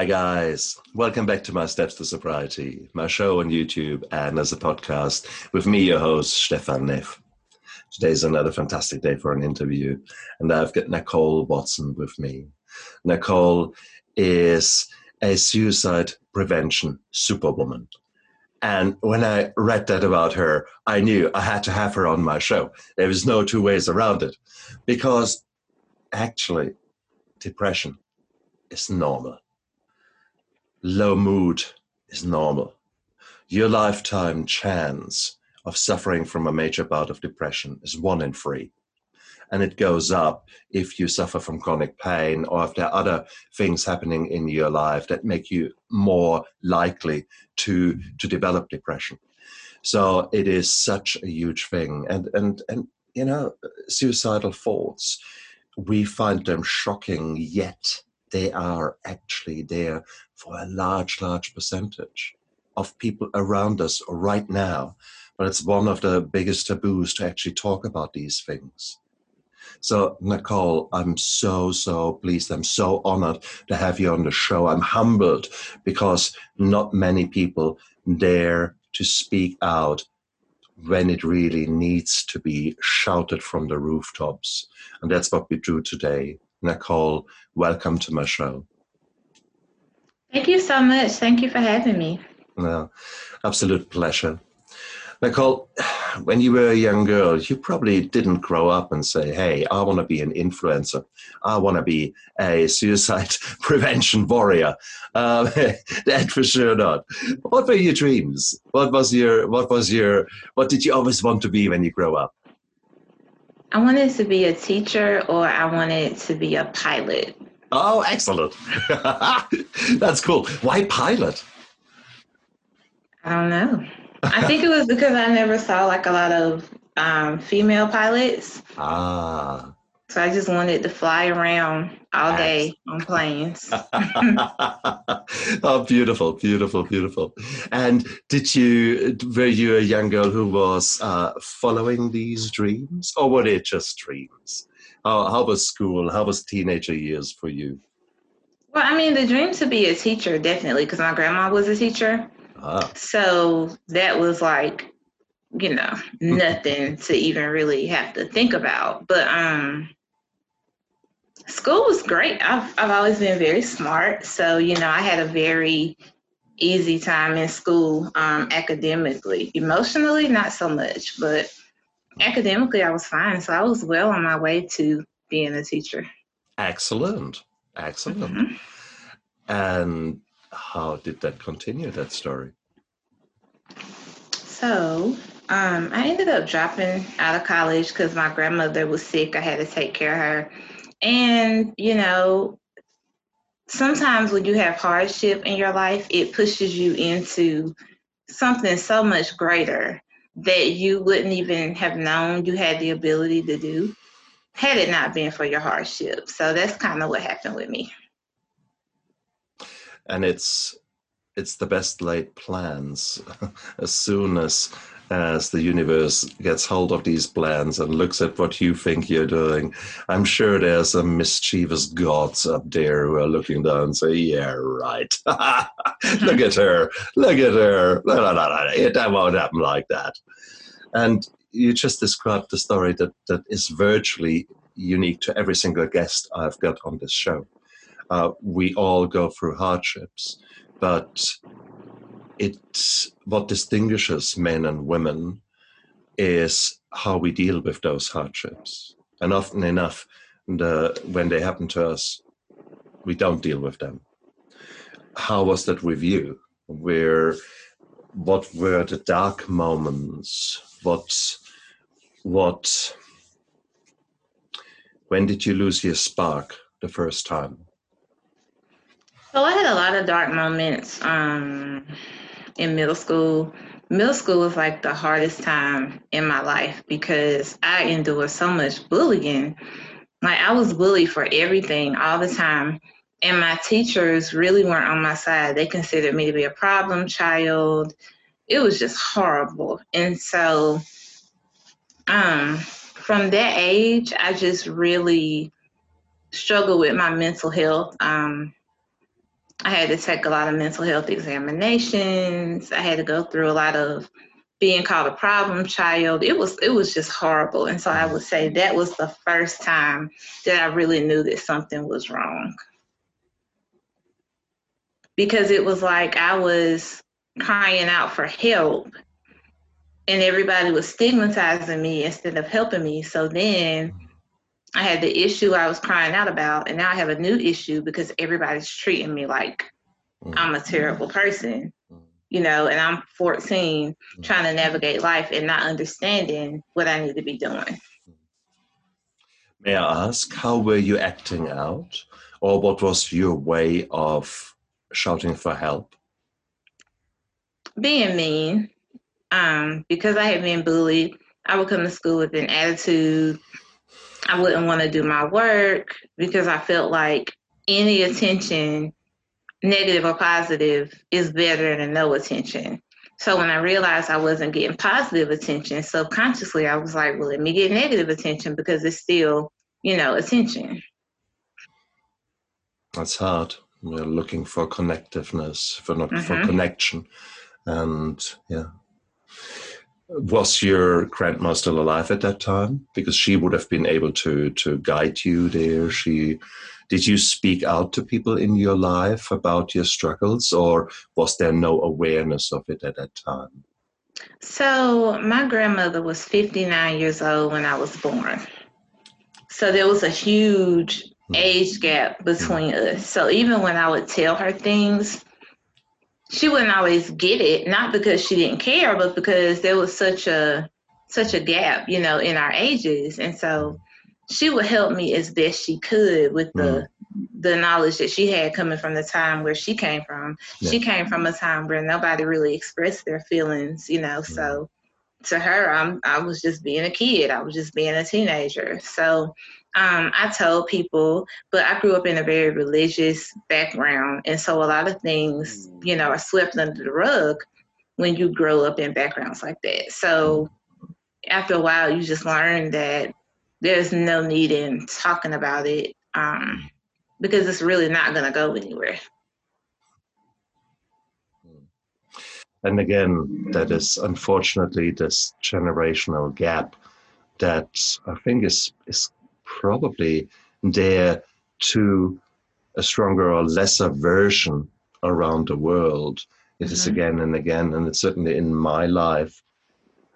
Hi, guys. Welcome back to my Steps to Sobriety, my show on YouTube and as a podcast with me, your host, Stefan Neff. Today's another fantastic day for an interview, and I've got Nicole Watson with me. Nicole is a suicide prevention superwoman. And when I read that about her, I knew I had to have her on my show. There was no two ways around it because actually, depression is normal low mood is normal. Your lifetime chance of suffering from a major bout of depression is one in three. And it goes up if you suffer from chronic pain or if there are other things happening in your life that make you more likely to, to develop depression. So it is such a huge thing. And, and, and, you know, suicidal thoughts, we find them shocking, yet they are actually there for a large, large percentage of people around us right now. But it's one of the biggest taboos to actually talk about these things. So, Nicole, I'm so, so pleased. I'm so honored to have you on the show. I'm humbled because not many people dare to speak out when it really needs to be shouted from the rooftops. And that's what we do today. Nicole, welcome to my show. Thank you so much. Thank you for having me. No, absolute pleasure. Nicole, when you were a young girl, you probably didn't grow up and say, hey, I want to be an influencer. I want to be a suicide prevention warrior. Um, that for sure not. What were your dreams? What was your, what was your, what did you always want to be when you grow up? I wanted to be a teacher or I wanted to be a pilot. Oh, excellent. That's cool. Why pilot? I don't know. I think it was because I never saw like a lot of um, female pilots. Ah. So I just wanted to fly around all day on planes. oh, beautiful, beautiful, beautiful. And did you, were you a young girl who was uh, following these dreams or were they just dreams? How, how was school? How was teenager years for you? Well, I mean, the dream to be a teacher, definitely, because my grandma was a teacher. Ah. So that was like, you know, nothing to even really have to think about. But um, school was great. I've, I've always been very smart. So, you know, I had a very easy time in school um, academically. Emotionally, not so much, but academically, I was fine. So I was well on my way to being a teacher. Excellent. Excellent. Mm-hmm. And how did that continue, that story? So um, I ended up dropping out of college because my grandmother was sick. I had to take care of her. And, you know, sometimes when you have hardship in your life, it pushes you into something so much greater that you wouldn't even have known you had the ability to do had it not been for your hardship. So that's kind of what happened with me. And it's it's the best laid plans as soon as as the universe gets hold of these plans and looks at what you think you're doing, I'm sure there's some mischievous gods up there who are looking down and say, "Yeah, right. look at her. Look at her. It won't happen like that." And you just described the story that that is virtually unique to every single guest I've got on this show. Uh, we all go through hardships, but it's what distinguishes men and women is how we deal with those hardships. And often enough, the, when they happen to us, we don't deal with them. How was that with you? Where, what were the dark moments? What, what, when did you lose your spark the first time? So I had a lot of dark moments. Um, in middle school. Middle school was like the hardest time in my life because I endured so much bullying. Like I was bullied for everything all the time. And my teachers really weren't on my side. They considered me to be a problem child. It was just horrible. And so um, from that age, I just really struggled with my mental health. Um, I had to take a lot of mental health examinations. I had to go through a lot of being called a problem child. It was it was just horrible. And so I would say that was the first time that I really knew that something was wrong. Because it was like I was crying out for help and everybody was stigmatizing me instead of helping me. So then I had the issue I was crying out about, and now I have a new issue because everybody's treating me like mm. I'm a terrible person, mm. you know, and I'm 14 mm. trying to navigate life and not understanding what I need to be doing. May I ask, how were you acting out, or what was your way of shouting for help? Being mean, um, because I had been bullied. I would come to school with an attitude I wouldn't want to do my work because I felt like any attention, negative or positive, is better than no attention. So when I realized I wasn't getting positive attention, subconsciously I was like, well, let me get negative attention because it's still, you know, attention. That's hard. We're looking for connectiveness, for not mm-hmm. for connection. And yeah, was your grandma still alive at that time? Because she would have been able to to guide you there. She did you speak out to people in your life about your struggles, or was there no awareness of it at that time? So my grandmother was 59 years old when I was born. So there was a huge hmm. age gap between mm. us. So even when I would tell her things, she wouldn't always get it, not because she didn't care, but because there was such a such a gap, you know, in our ages. And so she would help me as best she could with the mm. the knowledge that she had coming from the time where she came from. Yeah. She came from a time where nobody really expressed their feelings, you know. Mm. So to her, I'm I was just being a kid. I was just being a teenager. So um, I told people, but I grew up in a very religious background. And so a lot of things, mm. you know, are swept under the rug when you grow up in backgrounds like that. So after a while, you just learn that there's no need in talking about it um, because it's really not going to go anywhere. And again, that is unfortunately this generational gap that I think is, is probably there to a stronger or lesser version around the world. It mm-hmm. is again and again, and it's certainly in my life.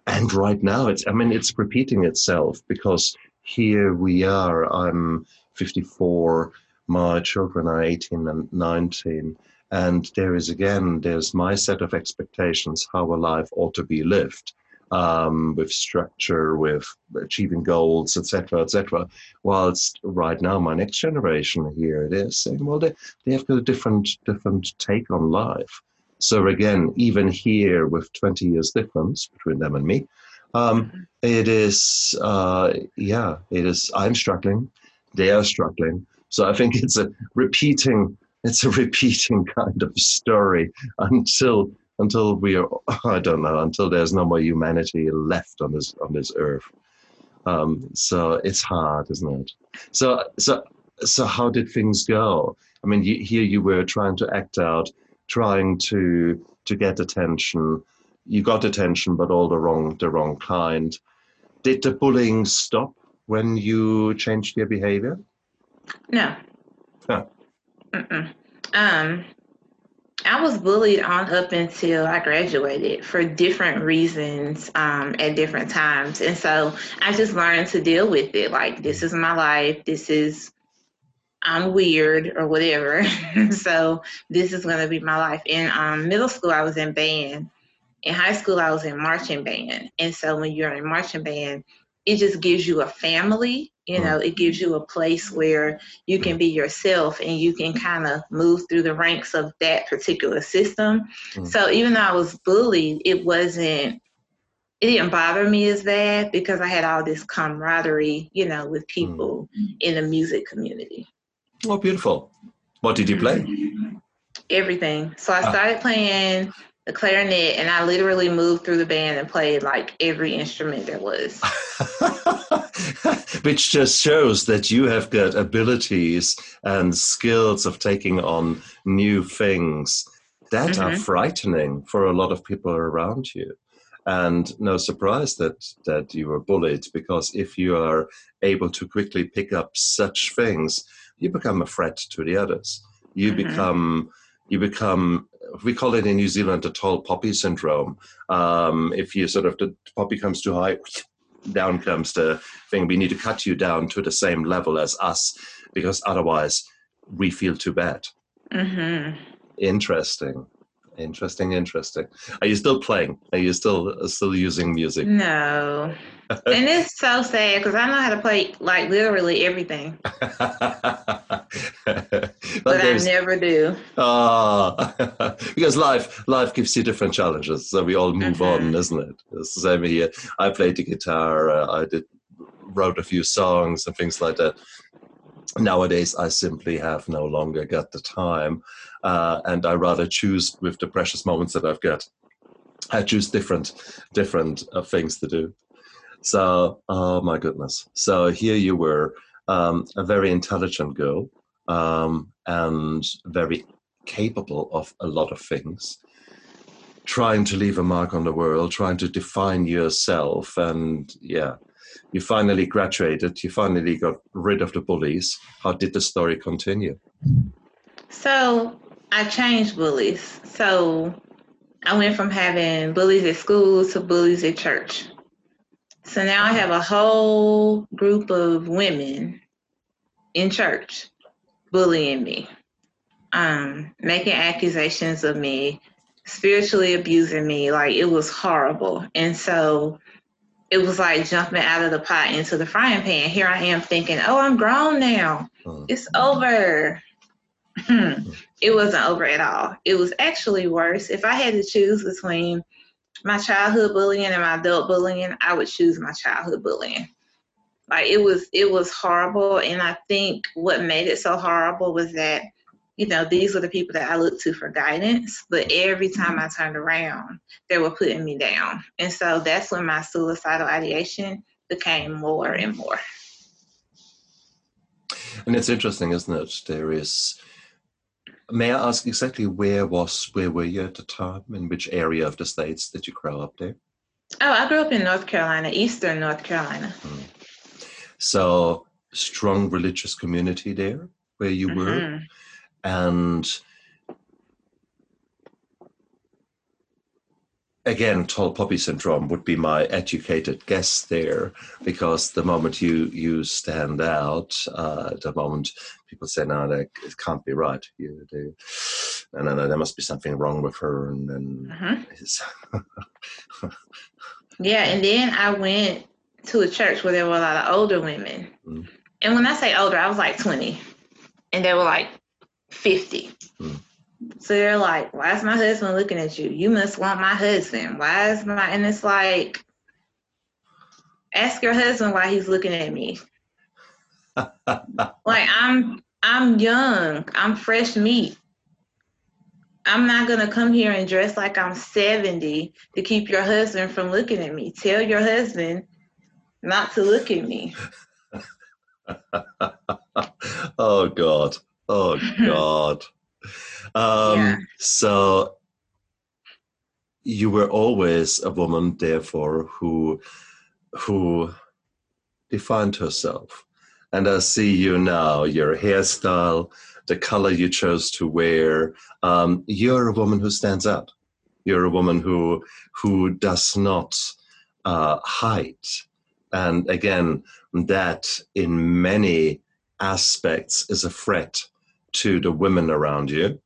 And right now, it's I mean, it's repeating itself because here we are. I'm 54. My children are 18 and 19. And there is again, there's my set of expectations how a life ought to be lived um, with structure, with achieving goals, etc., etc. Whilst right now, my next generation here it is saying, well, they, they have got a different different take on life. So again, even here with 20 years difference between them and me, um, it is uh, yeah, it is. I'm struggling, they are struggling. So I think it's a repeating it's a repeating kind of story until until we are I don't know until there's no more humanity left on this on this earth. Um, so it's hard, isn't it? So so so how did things go? I mean, you, here you were trying to act out, trying to to get attention. You got attention, but all the wrong the wrong kind. Did the bullying stop when you changed your behavior? No. Mm-mm. Um, I was bullied on up until I graduated for different reasons um, at different times. And so I just learned to deal with it. Like, this is my life. This is, I'm weird or whatever. so this is going to be my life. In um, middle school, I was in band. In high school, I was in marching band. And so when you're in marching band, it just gives you a family you know it gives you a place where you can be yourself and you can kind of move through the ranks of that particular system mm. so even though i was bullied it wasn't it didn't bother me as bad because i had all this camaraderie you know with people mm. in the music community oh beautiful what did you play everything so i ah. started playing the clarinet and I literally moved through the band and played like every instrument there was. which just shows that you have got abilities and skills of taking on new things that mm-hmm. are frightening for a lot of people around you. And no surprise that, that you were bullied because if you are able to quickly pick up such things, you become a threat to the others. You mm-hmm. become you become we call it in New Zealand the tall poppy syndrome. Um, if you sort of the poppy comes too high, down comes the thing. We need to cut you down to the same level as us because otherwise we feel too bad. Mm-hmm. Interesting. Interesting, interesting. Are you still playing? Are you still still using music? No. And it's so sad because I know how to play like literally everything. but, I never do. Ah, because life life gives you different challenges, so we all move on, isn't it? It's the same here. I played the guitar. Uh, I did wrote a few songs and things like that nowadays I simply have no longer got the time, uh, and I rather choose with the precious moments that I've got. I choose different different uh, things to do. So, oh my goodness! So here you were, um, a very intelligent girl, um, and very capable of a lot of things. Trying to leave a mark on the world, trying to define yourself, and yeah, you finally graduated, you finally got rid of the bullies. How did the story continue? So I changed bullies. So I went from having bullies at school to bullies at church. So now I have a whole group of women in church bullying me, um, making accusations of me, spiritually abusing me. Like it was horrible. And so it was like jumping out of the pot into the frying pan. Here I am thinking, oh, I'm grown now. Uh-huh. It's over. it wasn't over at all. It was actually worse. If I had to choose between my childhood bullying and my adult bullying, I would choose my childhood bullying. Like it was it was horrible and I think what made it so horrible was that you know, these were the people that I looked to for guidance. But every time I turned around, they were putting me down. And so that's when my suicidal ideation became more and more. And it's interesting, isn't it? There is. May I ask exactly where was where were you at the time? In which area of the states did you grow up there? Oh, I grew up in North Carolina, Eastern North Carolina. Hmm. So strong religious community there where you mm-hmm. were and again tall poppy syndrome would be my educated guess there because the moment you you stand out uh, the moment people say no that it can't be right you do and then there must be something wrong with her and then uh-huh. yeah and then i went to a church where there were a lot of older women mm. and when i say older i was like 20 and they were like 50. Mm. So they're like, why is my husband looking at you? You must want my husband. Why is my, and it's like, ask your husband why he's looking at me. like I'm, I'm young. I'm fresh meat. I'm not gonna come here and dress like I'm 70 to keep your husband from looking at me. Tell your husband not to look at me. oh God. Oh God. Um, yeah. So you were always a woman, therefore, who who defined herself. And I see you now, your hairstyle, the color you chose to wear. Um, you're a woman who stands out. You're a woman who who does not uh, hide. And again, that in many aspects is a threat to the women around you,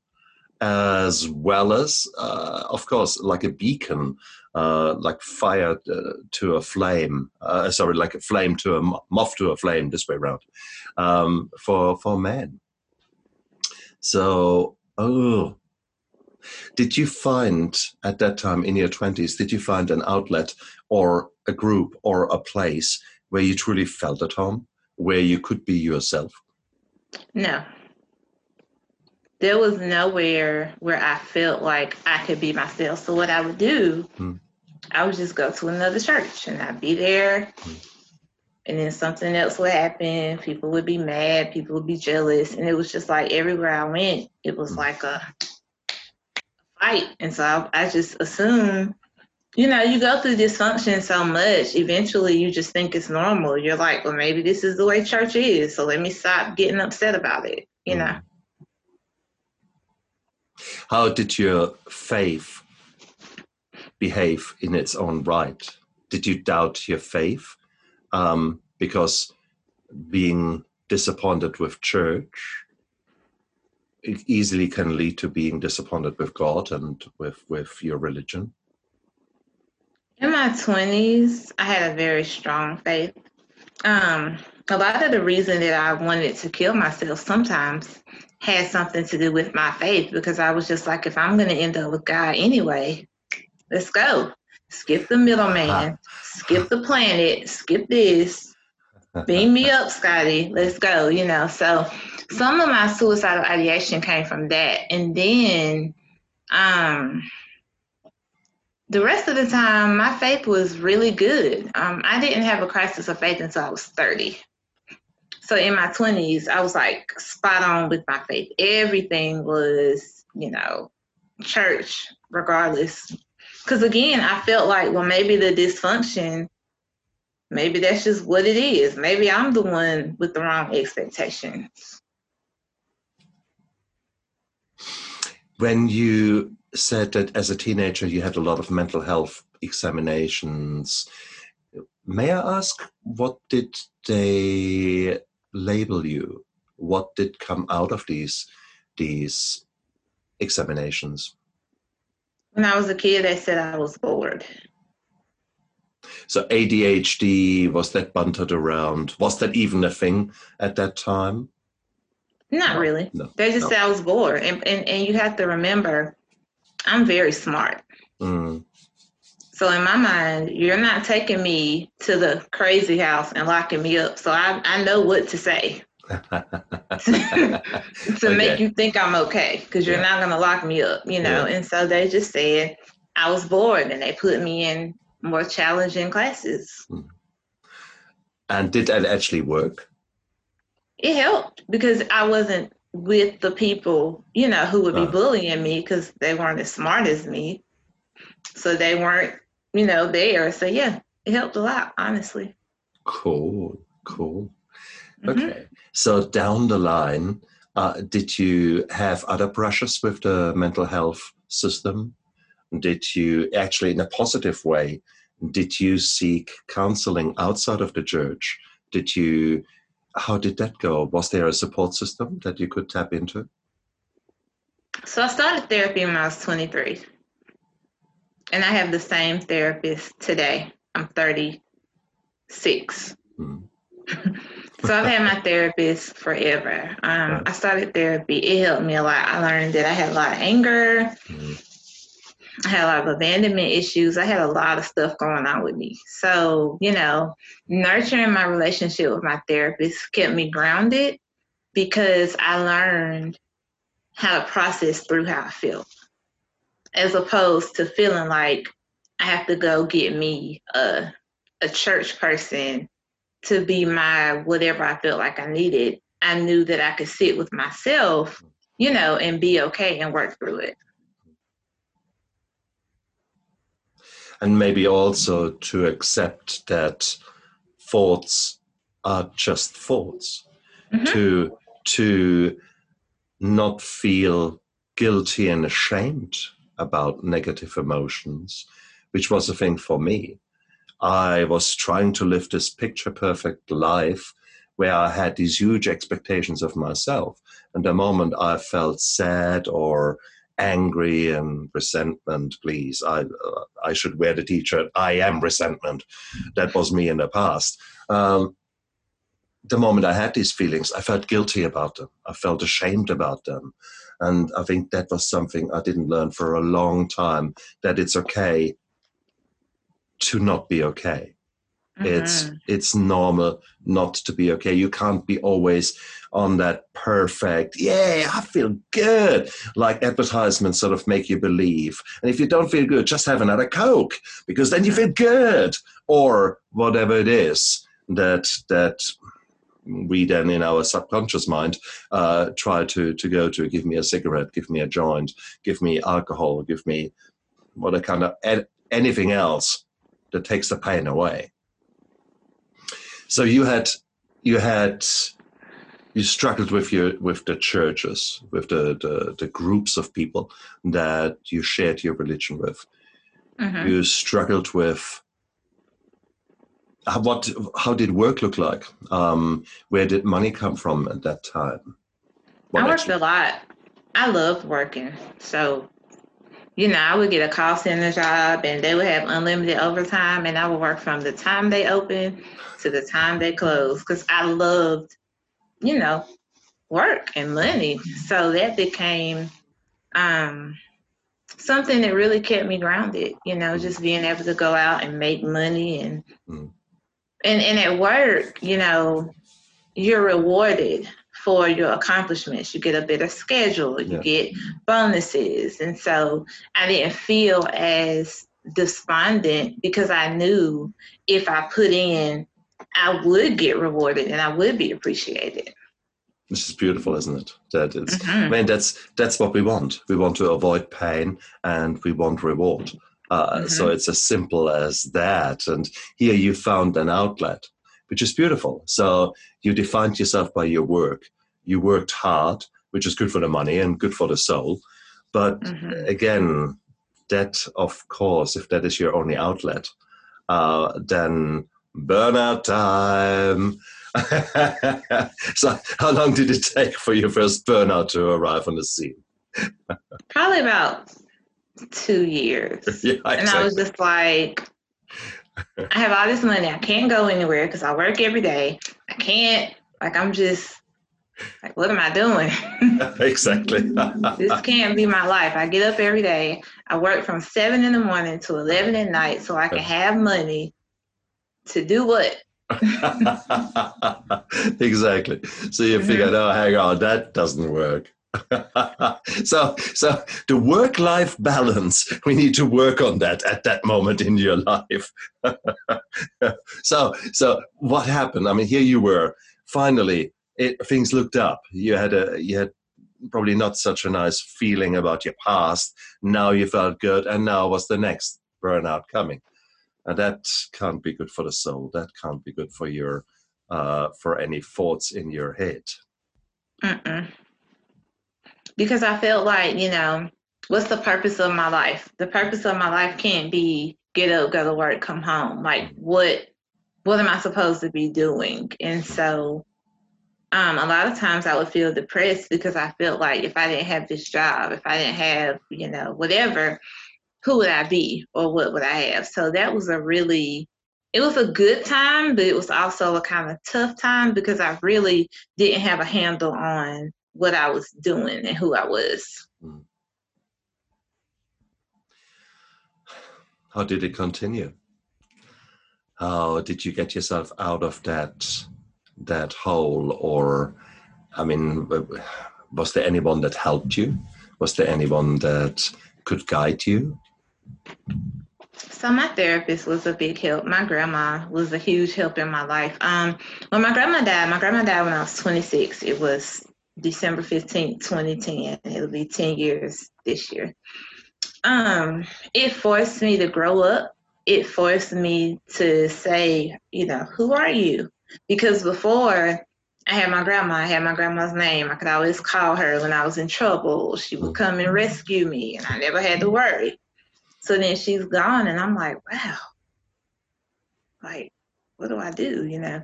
as well as, uh, of course, like a beacon, uh, like fire uh, to a flame. Uh, sorry, like a flame to a moth to a flame. This way around, um, for for men. So, oh, did you find at that time in your twenties? Did you find an outlet or a group or a place where you truly felt at home, where you could be yourself? No there was nowhere where I felt like I could be myself. So what I would do, hmm. I would just go to another church and I'd be there. Hmm. and then something else would happen. People would be mad, people would be jealous, and it was just like everywhere I went, it was mm. like a fight. And so I, I just assumed, you know, you go through dysfunction so much, eventually you just think it's normal. You're like, well, maybe this is the way church is, so let me stop getting upset about it, you mm. know. How did your faith behave in its own right? Did you doubt your faith? um, because being disappointed with church easily can lead to being disappointed with God and with with your religion. In my twenties, I had a very strong faith. Um, a lot of the reason that I wanted to kill myself sometimes had something to do with my faith because I was just like, if I'm going to end up with God anyway, let's go skip the middleman, skip the planet, skip this, beam me up, Scotty, let's go, you know. So some of my suicidal ideation came from that. And then um the rest of the time my faith was really good. Um, I didn't have a crisis of faith until I was 30. So in my 20s, I was like spot on with my faith. Everything was, you know, church, regardless because again, I felt like, well, maybe the dysfunction, maybe that's just what it is. Maybe I'm the one with the wrong expectations. When you said that as a teenager you had a lot of mental health examinations, may I ask what did they label you? What did come out of these these examinations? When I was a kid, they said I was bored. So ADHD was that bunted around? Was that even a thing at that time? Not no, really. No, they just no. said I was bored, and, and and you have to remember, I'm very smart. Mm. So in my mind, you're not taking me to the crazy house and locking me up. So I I know what to say. to okay. make you think I'm okay because you're yeah. not going to lock me up, you know. Yeah. And so they just said I was bored and they put me in more challenging classes. Hmm. And did that actually work? It helped because I wasn't with the people, you know, who would be bullying me because they weren't as smart as me. So they weren't, you know, there. So yeah, it helped a lot, honestly. Cool, cool. Mm-hmm. Okay. So down the line, uh, did you have other brushes with the mental health system? Did you actually, in a positive way, did you seek counseling outside of the church? Did you, how did that go? Was there a support system that you could tap into? So I started therapy when I was 23. And I have the same therapist today. I'm 36. Hmm. So I've had my therapist forever. Um, I started therapy. It helped me a lot. I learned that I had a lot of anger. Mm-hmm. I had a lot of abandonment issues. I had a lot of stuff going on with me. So, you know, nurturing my relationship with my therapist kept me grounded because I learned how to process through how I feel, as opposed to feeling like I have to go get me a, a church person to be my whatever I felt like I needed, I knew that I could sit with myself, you know, and be okay and work through it. And maybe also to accept that thoughts are just thoughts. Mm-hmm. To to not feel guilty and ashamed about negative emotions, which was a thing for me. I was trying to live this picture perfect life where I had these huge expectations of myself. And the moment I felt sad or angry and resentment, please, I, uh, I should wear the t shirt, I am resentment. That was me in the past. Um, the moment I had these feelings, I felt guilty about them. I felt ashamed about them. And I think that was something I didn't learn for a long time that it's okay to not be okay. Mm-hmm. It's it's normal not to be okay. You can't be always on that perfect, yeah, I feel good. Like advertisements sort of make you believe. And if you don't feel good, just have another Coke because then you feel good or whatever it is. that that we then in our subconscious mind uh, try to to go to give me a cigarette give me a joint give me alcohol give me what a kind of anything else that takes the pain away so you had you had you struggled with your with the churches with the the, the groups of people that you shared your religion with mm-hmm. you struggled with what how did work look like? Um, where did money come from at that time? What i worked a lot. I loved working. So you know i would get a call center job and they would have unlimited overtime and i would work from the time they open to the time they close because i loved you know work and money. So that became um, something that really kept me grounded you know just being able to go out and make money and mm and, and at work, you know, you're rewarded for your accomplishments. You get a better schedule, you yeah. get bonuses. And so I didn't feel as despondent because I knew if I put in, I would get rewarded and I would be appreciated. This is beautiful, isn't it? That is, mm-hmm. I mean, that's that's what we want. We want to avoid pain and we want reward. Uh, mm-hmm. So it's as simple as that. And here you found an outlet, which is beautiful. So you defined yourself by your work. You worked hard, which is good for the money and good for the soul. But mm-hmm. again, that, of course, if that is your only outlet, uh, then burnout time. so, how long did it take for your first burnout to arrive on the scene? Probably about two years. yeah, exactly. And I was just like, I have all this money. I can't go anywhere because I work every day. I can't, like, I'm just, like, what am I doing? exactly. this can't be my life. I get up every day. I work from seven in the morning to 11 at night so I can have money to do what? exactly. So you mm-hmm. figured, oh, hang on, that doesn't work. so so the work life balance we need to work on that at that moment in your life. So so what happened? I mean here you were. Finally it, things looked up. You had a you had probably not such a nice feeling about your past. Now you felt good and now was the next burnout coming. And that can't be good for the soul. That can't be good for your uh, for any thoughts in your head. Mm-mm because I felt like, you know, what's the purpose of my life? The purpose of my life can't be get up, go to work, come home. Like what what am I supposed to be doing? And so um, a lot of times I would feel depressed because I felt like if I didn't have this job, if I didn't have, you know, whatever, who would I be or what would I have? So that was a really it was a good time, but it was also a kind of tough time because I really didn't have a handle on what I was doing and who I was. Hmm. How did it continue? How did you get yourself out of that that hole? Or, I mean, was there anyone that helped you? Was there anyone that could guide you? So my therapist was a big help. My grandma was a huge help in my life. Um, when my grandma died, my grandma died when I was 26. It was December 15th, 2010. It'll be 10 years this year. Um, it forced me to grow up. It forced me to say, you know, who are you? Because before I had my grandma, I had my grandma's name. I could always call her when I was in trouble. She would come and rescue me, and I never had to worry. So then she's gone, and I'm like, wow, like, what do I do, you know?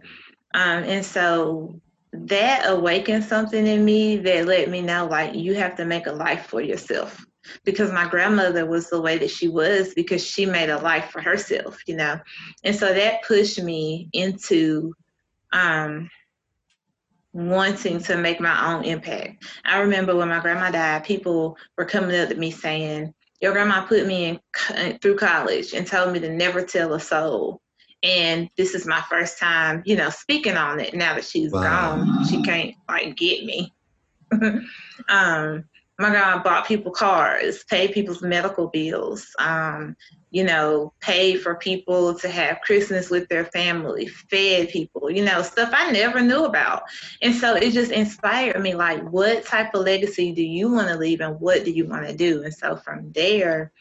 Um, and so that awakened something in me that let me know like you have to make a life for yourself. Because my grandmother was the way that she was because she made a life for herself you know? And so that pushed me into um wanting to make my own impact. I remember when my grandma died people were coming up to me saying your grandma put me in through college and told me to never tell a soul and this is my first time, you know, speaking on it. Now that she's wow. gone, she can't like get me. um, my God, bought people cars, paid people's medical bills, um, you know, paid for people to have Christmas with their family, fed people, you know, stuff I never knew about. And so it just inspired me like, what type of legacy do you want to leave and what do you want to do? And so from there,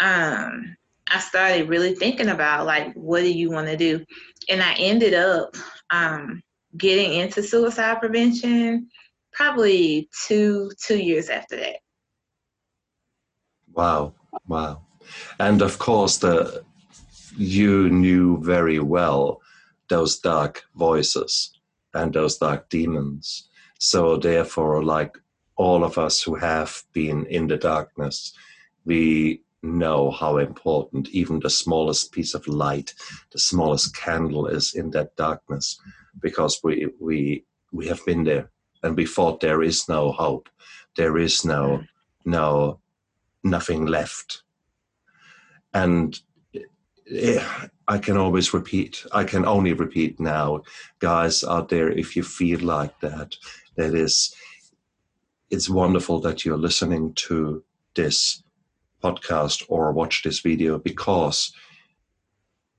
um, I started really thinking about like, what do you want to do? And I ended up um, getting into suicide prevention probably two two years after that. Wow, wow. And of course the you knew very well those dark voices and those dark demons. So therefore, like all of us who have been in the darkness, we know how important even the smallest piece of light, the smallest candle is in that darkness, because we we we have been there and we thought there is no hope, there is no mm. no nothing left, and it, I can always repeat. I can only repeat now, guys out there. If you feel like that, that is, it's wonderful that you're listening to this podcast or watch this video because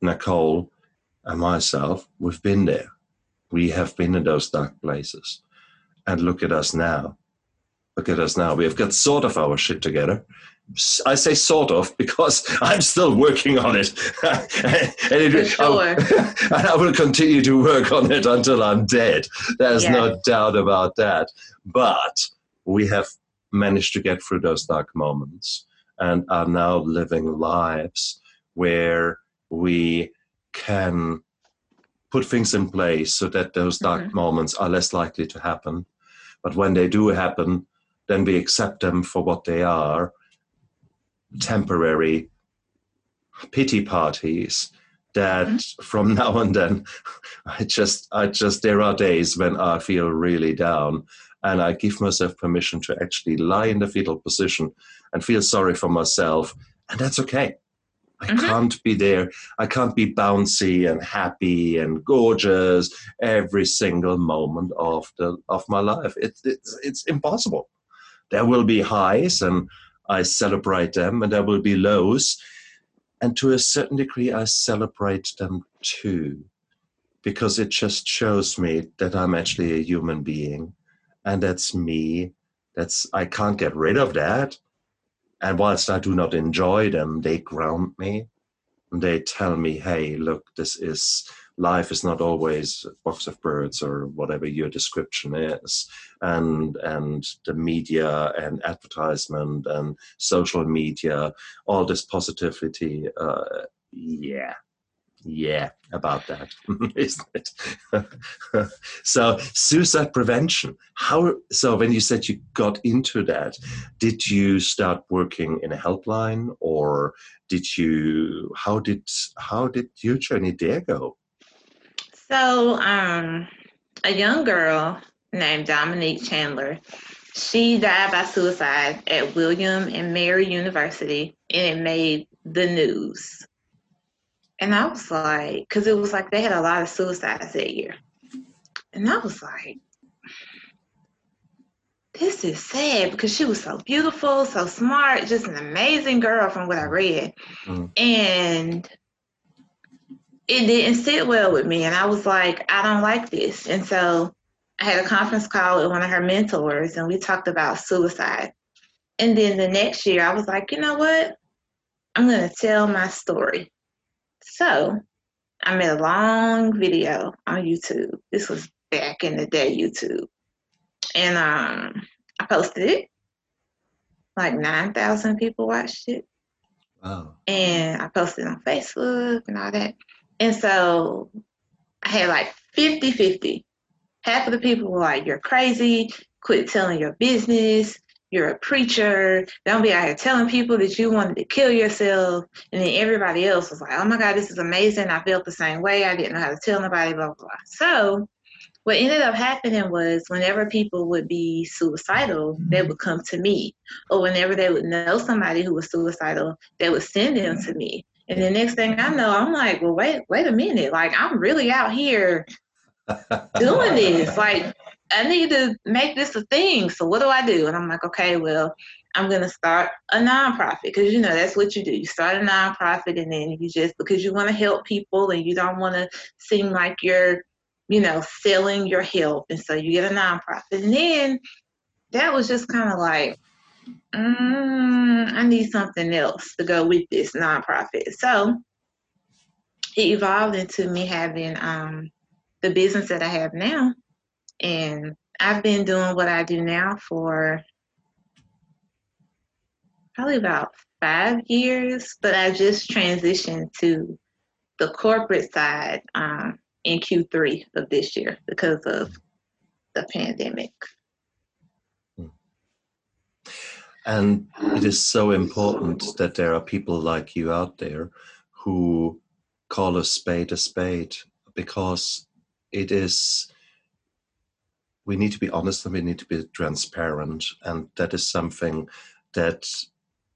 Nicole and myself, we've been there. We have been in those dark places. And look at us now. Look at us now. We've got sort of our shit together. I say sort of because I'm still working on it. and, it sure. and I will continue to work on it until I'm dead. There's yeah. no doubt about that. But we have managed to get through those dark moments and are now living lives where we can put things in place so that those dark mm-hmm. moments are less likely to happen but when they do happen, then we accept them for what they are temporary pity parties that mm-hmm. from now and then i just i just there are days when i feel really down and i give myself permission to actually lie in the fetal position and feel sorry for myself and that's okay I mm-hmm. can't be there. I can't be bouncy and happy and gorgeous every single moment of the of my life. It's it's it's impossible. There will be highs and I celebrate them, and there will be lows, and to a certain degree, I celebrate them too, because it just shows me that I'm actually a human being, and that's me. That's I can't get rid of that and whilst I do not enjoy them, they ground me. And they tell me, hey, look, this is life is not always a box of birds or whatever your description is. And and the media and advertisement and social media, all this positivity, uh, yeah, yeah about that isn't it? So suicide prevention. How so when you said you got into that did you start working in a helpline or did you how did how did your journey there go? So um a young girl named dominique chandler she died by suicide at william and mary university and it made the news and I was like, because it was like they had a lot of suicides that year. And I was like, this is sad because she was so beautiful, so smart, just an amazing girl from what I read. Mm. And it didn't sit well with me. And I was like, I don't like this. And so I had a conference call with one of her mentors and we talked about suicide. And then the next year, I was like, you know what? I'm going to tell my story. So I made a long video on YouTube. This was back in the day, YouTube. And um, I posted it. Like 9,000 people watched it. Wow. And I posted on Facebook and all that. And so I had like 50 50. Half of the people were like, You're crazy, quit telling your business you're a preacher. Don't be out here telling people that you wanted to kill yourself. And then everybody else was like, oh my God, this is amazing. I felt the same way. I didn't know how to tell nobody, blah, blah, blah. So what ended up happening was whenever people would be suicidal, they mm-hmm. would come to me. Or whenever they would know somebody who was suicidal, they would send them to me. And the next thing I know, I'm like, well, wait, wait a minute. Like, I'm really out here doing this. Like, I need to make this a thing. So what do I do? And I'm like, okay, well, I'm gonna start a nonprofit because you know that's what you do. You start a nonprofit and then you just because you want to help people and you don't want to seem like you're, you know, selling your help, and so you get a nonprofit. And then that was just kind of like, mm, I need something else to go with this nonprofit. So it evolved into me having um, the business that I have now. And I've been doing what I do now for probably about five years, but I just transitioned to the corporate side um, in Q3 of this year because of the pandemic. And it is so important that there are people like you out there who call a spade a spade because it is we need to be honest and we need to be transparent. And that is something that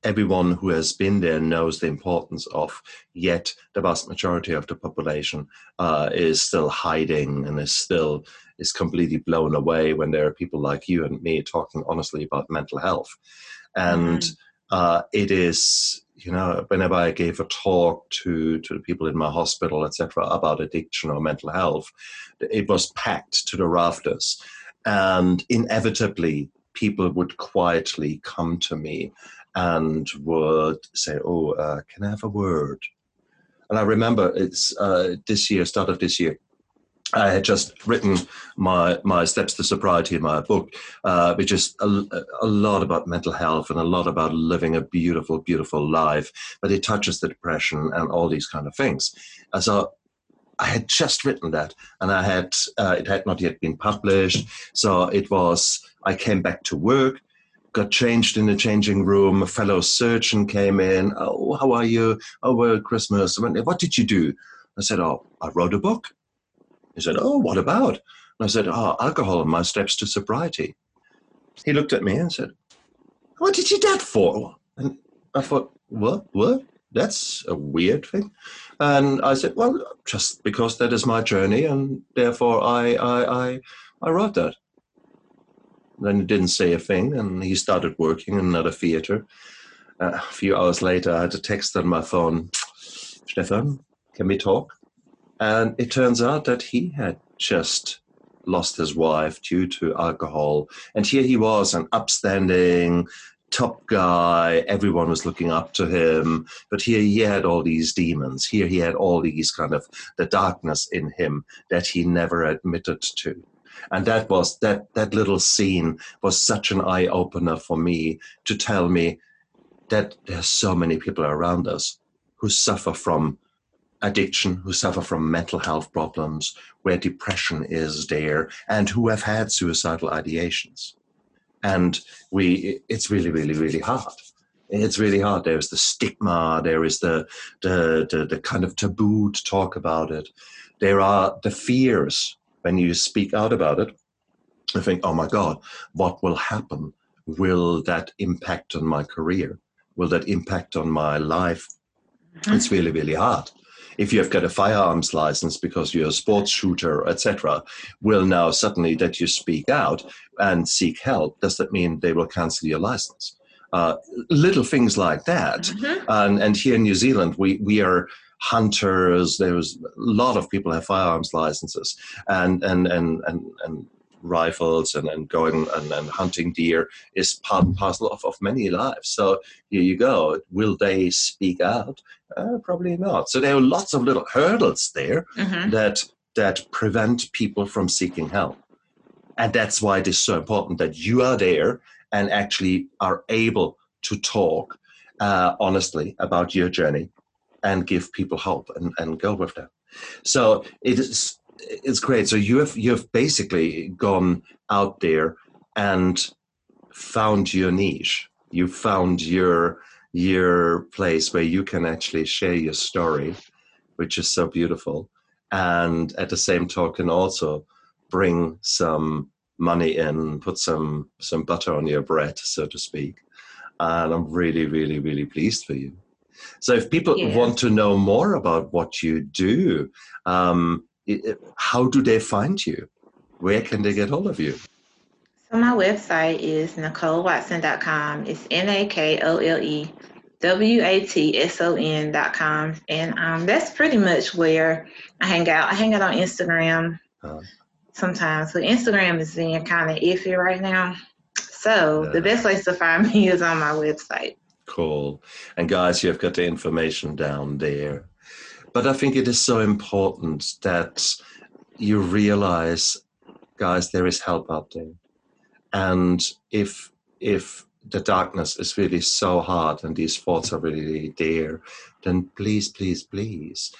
everyone who has been there knows the importance of yet the vast majority of the population uh, is still hiding and is still is completely blown away when there are people like you and me talking honestly about mental health. And mm-hmm. uh, it is you know whenever i gave a talk to to the people in my hospital etc about addiction or mental health it was packed to the rafters and inevitably people would quietly come to me and would say oh uh, can i have a word and i remember it's uh, this year start of this year I had just written my my steps to sobriety in my book, uh, which is a, a, lot about mental health and a lot about living a beautiful, beautiful life. But it touches the depression and all these kind of things. And so I had just written that, and I had uh, it had not yet been published. So it was. I came back to work, got changed in the changing room. A fellow surgeon came in. Oh, how are you? Oh, well, Christmas. I went, what did you do? I said, oh, I wrote a book. He said, Oh, what about? And I said, Oh, alcohol and my steps to sobriety. He looked at me and said, What did you do that for? And I thought, What? What? That's a weird thing. And I said, Well, just because that is my journey, and therefore I, I, I, I wrote that. Then he didn't say a thing, and he started working in another theater. Uh, a few hours later, I had a text on my phone Stefan, can we talk? And it turns out that he had just lost his wife due to alcohol. And here he was, an upstanding, top guy. Everyone was looking up to him. But here he had all these demons. Here he had all these kind of the darkness in him that he never admitted to. And that was that that little scene was such an eye opener for me to tell me that there's so many people around us who suffer from addiction, who suffer from mental health problems, where depression is there, and who have had suicidal ideations. And we, it's really, really, really hard. It's really hard. There's the stigma. There is the, the, the, the kind of taboo to talk about it. There are the fears when you speak out about it. I think, oh my God, what will happen? Will that impact on my career? Will that impact on my life? Mm-hmm. It's really, really hard if you have got a firearms license because you're a sports shooter, etc., will now suddenly that you speak out and seek help, does that mean they will cancel your license? Uh, little things like that. Mm-hmm. And, and here in New Zealand, we, we are hunters. There's a lot of people have firearms licenses, and and and and, and rifles and, and going and, and hunting deer is part and parcel of, of many lives. So here you go. Will they speak out? Uh, probably not. So there are lots of little hurdles there mm-hmm. that that prevent people from seeking help. And that's why it is so important that you are there and actually are able to talk uh, honestly about your journey and give people hope and, and go with them. So it is it's great. So you have you have basically gone out there and found your niche. You found your your place where you can actually share your story, which is so beautiful, and at the same token also bring some money in, put some some butter on your bread, so to speak. And I'm really, really, really pleased for you. So if people yeah. want to know more about what you do, um, how do they find you? Where can they get hold of you? So my website is NakoleWatson.com. It's N A K O L E W A T S O N.com. And um, that's pretty much where I hang out. I hang out on Instagram uh, sometimes. But Instagram is being kind of iffy right now. So the best place to find me is on my website. Cool. And guys, you've got the information down there. But I think it is so important that you realize, guys, there is help out there. And if if the darkness is really so hard and these thoughts are really there, then please, please, please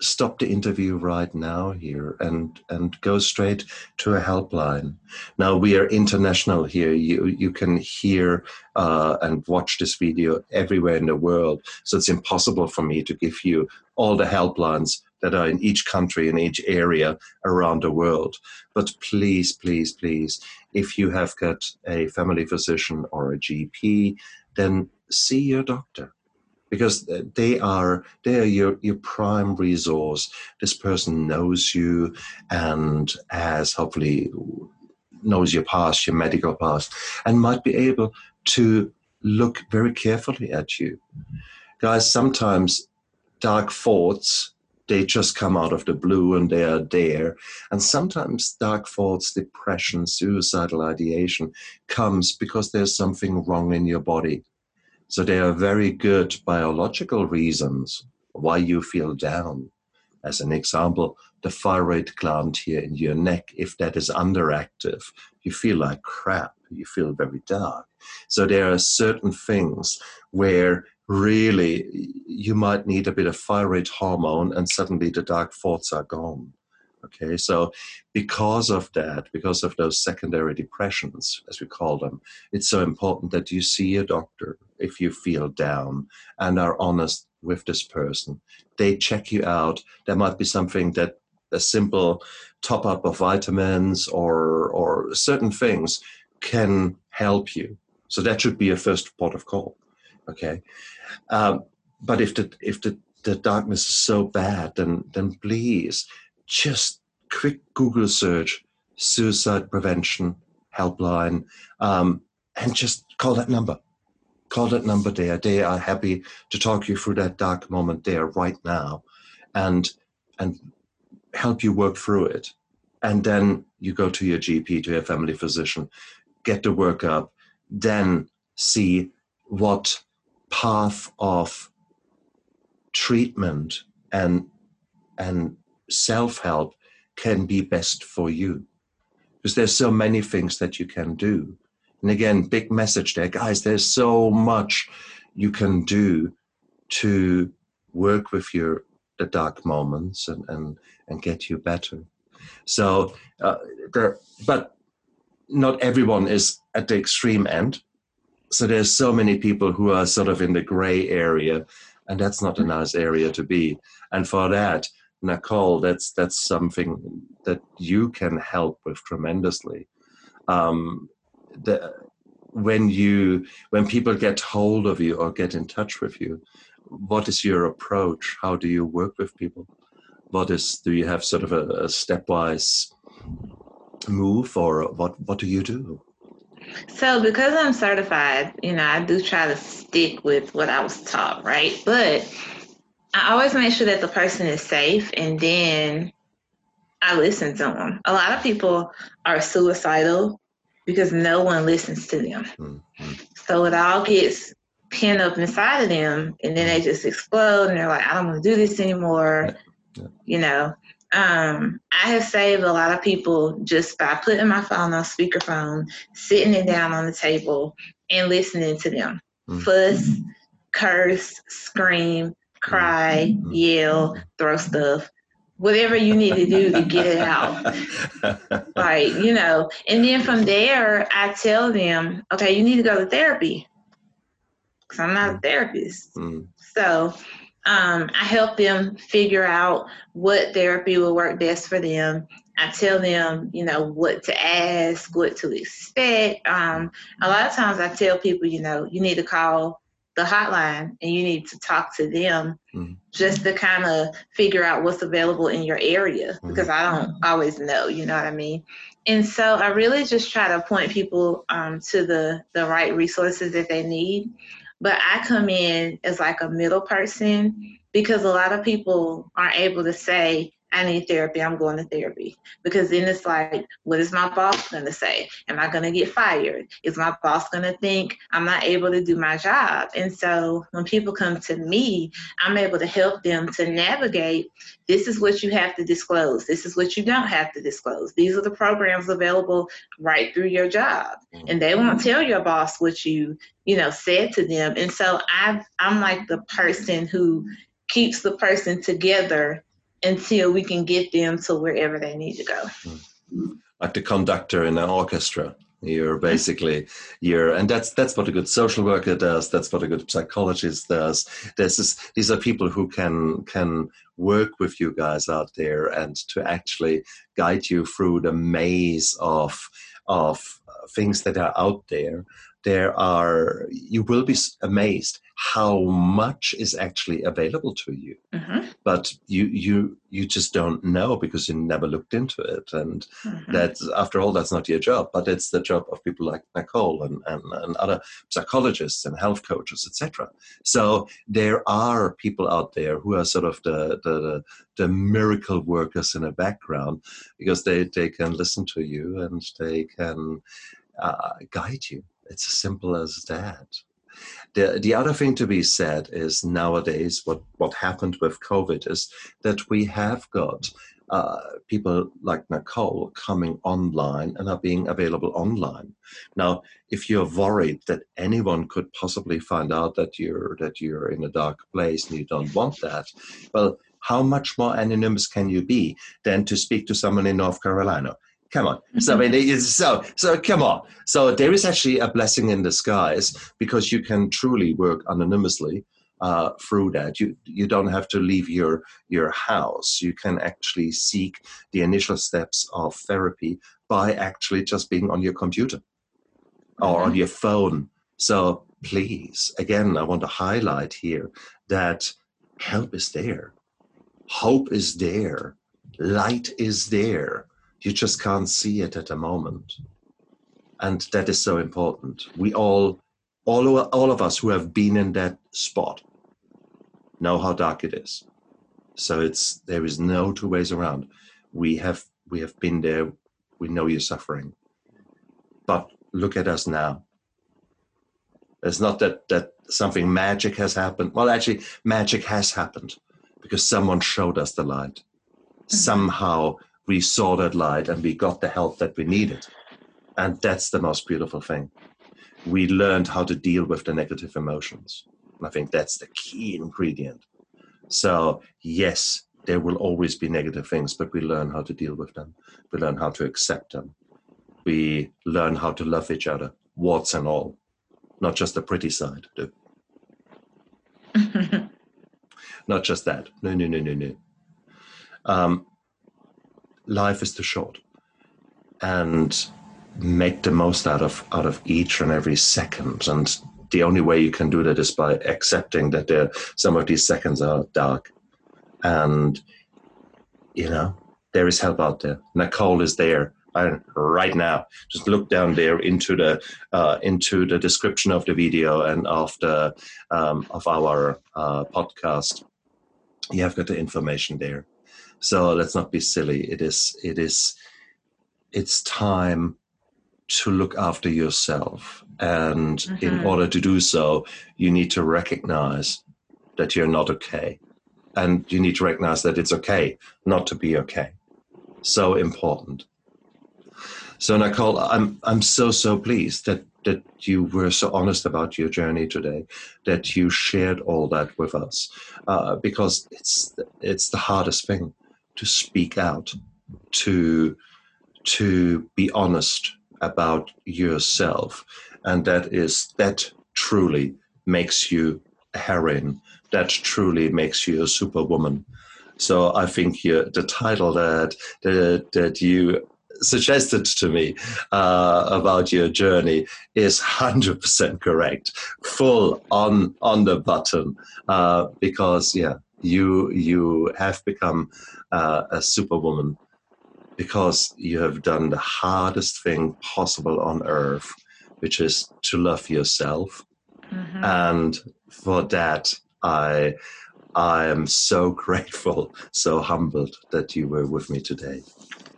stop the interview right now here and and go straight to a helpline. Now we are international here. You you can hear uh, and watch this video everywhere in the world. So it's impossible for me to give you all the helplines that are in each country in each area around the world. But please please please if you have got a family physician or a gp then see your doctor because they are they are your, your prime resource. This person knows you and has hopefully knows your past, your medical past, and might be able to look very carefully at you. Guys, sometimes dark thoughts they just come out of the blue and they are there. And sometimes dark thoughts, depression, suicidal ideation comes because there's something wrong in your body. So there are very good biological reasons why you feel down. As an example, the thyroid gland here in your neck, if that is underactive, you feel like crap, you feel very dark. So there are certain things where really you might need a bit of thyroid hormone and suddenly the dark thoughts are gone. Okay, so because of that, because of those secondary depressions, as we call them, it's so important that you see a doctor if you feel down and are honest with this person. They check you out. There might be something that a simple top up of vitamins or or certain things can help you. So that should be a first port of call. Okay, um, but if the if the the darkness is so bad, then then please just quick Google search suicide prevention helpline um, and just call that number. Call that number there. They are happy to talk you through that dark moment there right now and and help you work through it. And then you go to your GP, to your family physician, get the workup, then see what path of treatment and and self help can be best for you. Because there's so many things that you can do. And again, big message there, guys, there's so much you can do to work with your the dark moments and and, and get you better. So, uh, there, but not everyone is at the extreme end. So there's so many people who are sort of in the gray area, and that's not a nice area to be. And for that, Nakole, that's that's something that you can help with tremendously. Um, the, when you when people get hold of you or get in touch with you, what is your approach? How do you work with people? What is do you have sort of a, a stepwise move or what what do you do? So because I'm certified, you know, I do try to stick with what I was taught, right? But I always make sure that the person is safe and then I listen to them. A lot of people are suicidal because no one listens to them. Mm-hmm. So it all gets pinned up inside of them and then they mm-hmm. just explode and they're like, I don't want to do this anymore. Yeah. Yeah. You know, um, I have saved a lot of people just by putting my phone on speakerphone, sitting it down on the table and listening to them mm-hmm. fuss, curse, scream, cry, mm-hmm. yell, throw stuff, whatever you need to do to get it out. like, you know, and then from there, I tell them, okay, you need to go to therapy because I'm not a therapist. Mm. So um, I help them figure out what therapy will work best for them. I tell them, you know, what to ask, what to expect. Um, a lot of times I tell people, you know, you need to call the hotline and you need to talk to them mm-hmm. just to kind of figure out what's available in your area mm-hmm. because I don't always know, you know what I mean? And so I really just try to point people um, to the, the right resources that they need. But I come in as like a middle person because a lot of people aren't able to say, I need therapy, I'm going to therapy. Because then it's like, what is my boss going to say? Am I going to get fired? Is my boss going to think I'm not able to do my job? And so when people come to me, I'm able to help them to navigate this is what you have to disclose, this is what you don't have to disclose. These are the programs available right through your job. And they won't mm-hmm. tell your boss what you, you know, said to them. And so I I'm like the person who keeps the person together until we can get them to wherever they need to go. Like the conductor in an orchestra. You're basically you're and that's that's what a good social worker does, that's what a good psychologist does. This is these are people who can can work with you guys out there and to actually guide you through the maze of of things that are out there there are you will be amazed how much is actually available to you mm-hmm. but you you you just don't know because you never looked into it and mm-hmm. that after all that's not your job but it's the job of people like Nakole and, and, and other psychologists and health coaches etc so there are people out there who are sort of the the, the, the miracle workers in the background because they they can listen to you and they can uh, guide you it's as simple as that. The, the other thing to be said is nowadays what, what happened with COVID is that we have got uh, people like Nakole coming online and are being available online. Now, if you're worried that anyone could possibly find out that you're that you're in a dark place and you don't want that, well, how much more anonymous can you be than to speak to someone in North Carolina? Come on. So I mean, so so come on. So there is actually a blessing in disguise because you can truly work anonymously uh, through that. You you don't have to leave your your house. You can actually seek the initial steps of therapy by actually just being on your computer or on mm-hmm. your phone. So please, again, I want to highlight here that help is there, hope is there, light is there you just can't see it at the moment. And that is so important. We all, all, all of us who have been in that spot know how dark it is. So it's there is no two ways around. We have we have been there. We know you're suffering. But look at us now. It's not that that something magic has happened. Well, actually, magic has happened because someone showed us the light. Mm-hmm. Somehow we saw that light and we got the help that we needed. And that's the most beautiful thing. We learned how to deal with the negative emotions. And I think that's the key ingredient. So, yes, there will always be negative things, but we learn how to deal with them. We learn how to accept them. We learn how to love each other, warts and all, not just the pretty side. not just that. No, no, no, no, no. Um, life is too short and make the most out of out of each and every second. And the only way you can do that is by accepting that there some of these seconds are dark. And you know there is help out there. Nakole is there right now. Just look down there into the uh, into the description of the video and of the um, of our uh, podcast. You have got the information there so let's not be silly. It is it is it's time to look after yourself. And mm-hmm. in order to do so, you need to recognize that you're not okay. And you need to recognize that it's okay not to be okay. So important. So Nakole, I'm I'm so so pleased that that you were so honest about your journey today, that you shared all that with us, uh, because it's it's the hardest thing to speak out, to to be honest about yourself, and that is that truly makes you a heroine. That truly makes you a superwoman. So I think the title that, that that you suggested to me uh, about your journey is 100% correct full on on the button uh, because yeah you you have become uh, a superwoman because you have done the hardest thing possible on earth which is to love yourself mm-hmm. and for that i i am so grateful so humbled that you were with me today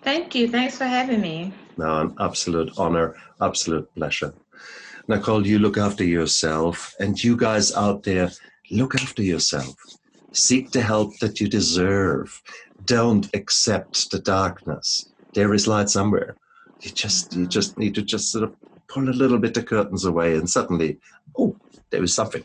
Thank you. Thanks for having me. No, an absolute honor, absolute pleasure. Nakole, you look after yourself, and you guys out there, look after yourself. Seek the help that you deserve. Don't accept the darkness. There is light somewhere. You just you just need to just sort of pull a little bit the curtains away, and suddenly, oh, there is something.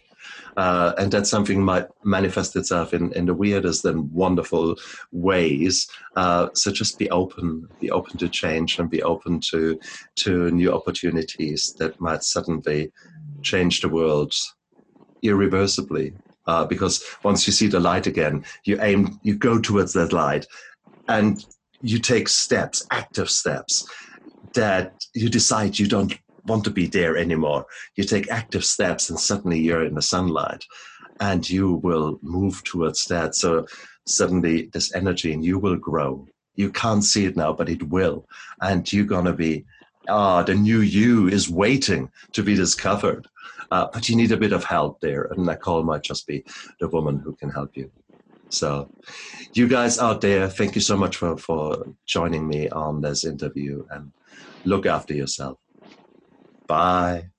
Uh, and that something might manifest itself in, in the weirdest and wonderful ways. Uh, so just be open, be open to change, and be open to to new opportunities that might suddenly change the world irreversibly. Uh, because once you see the light again, you aim, you go towards that light, and you take steps, active steps that you decide you don't want to be there anymore. You take active steps, and suddenly you're in the sunlight, and you will move towards that. So suddenly, this energy and you will grow. You can't see it now, but it will, and you're gonna be. Ah, the new you is waiting to be discovered. Uh, but you need a bit of help there, and Nakole might just be the woman who can help you. So, you guys out there, thank you so much for, for joining me on this interview and look after yourself. Bye.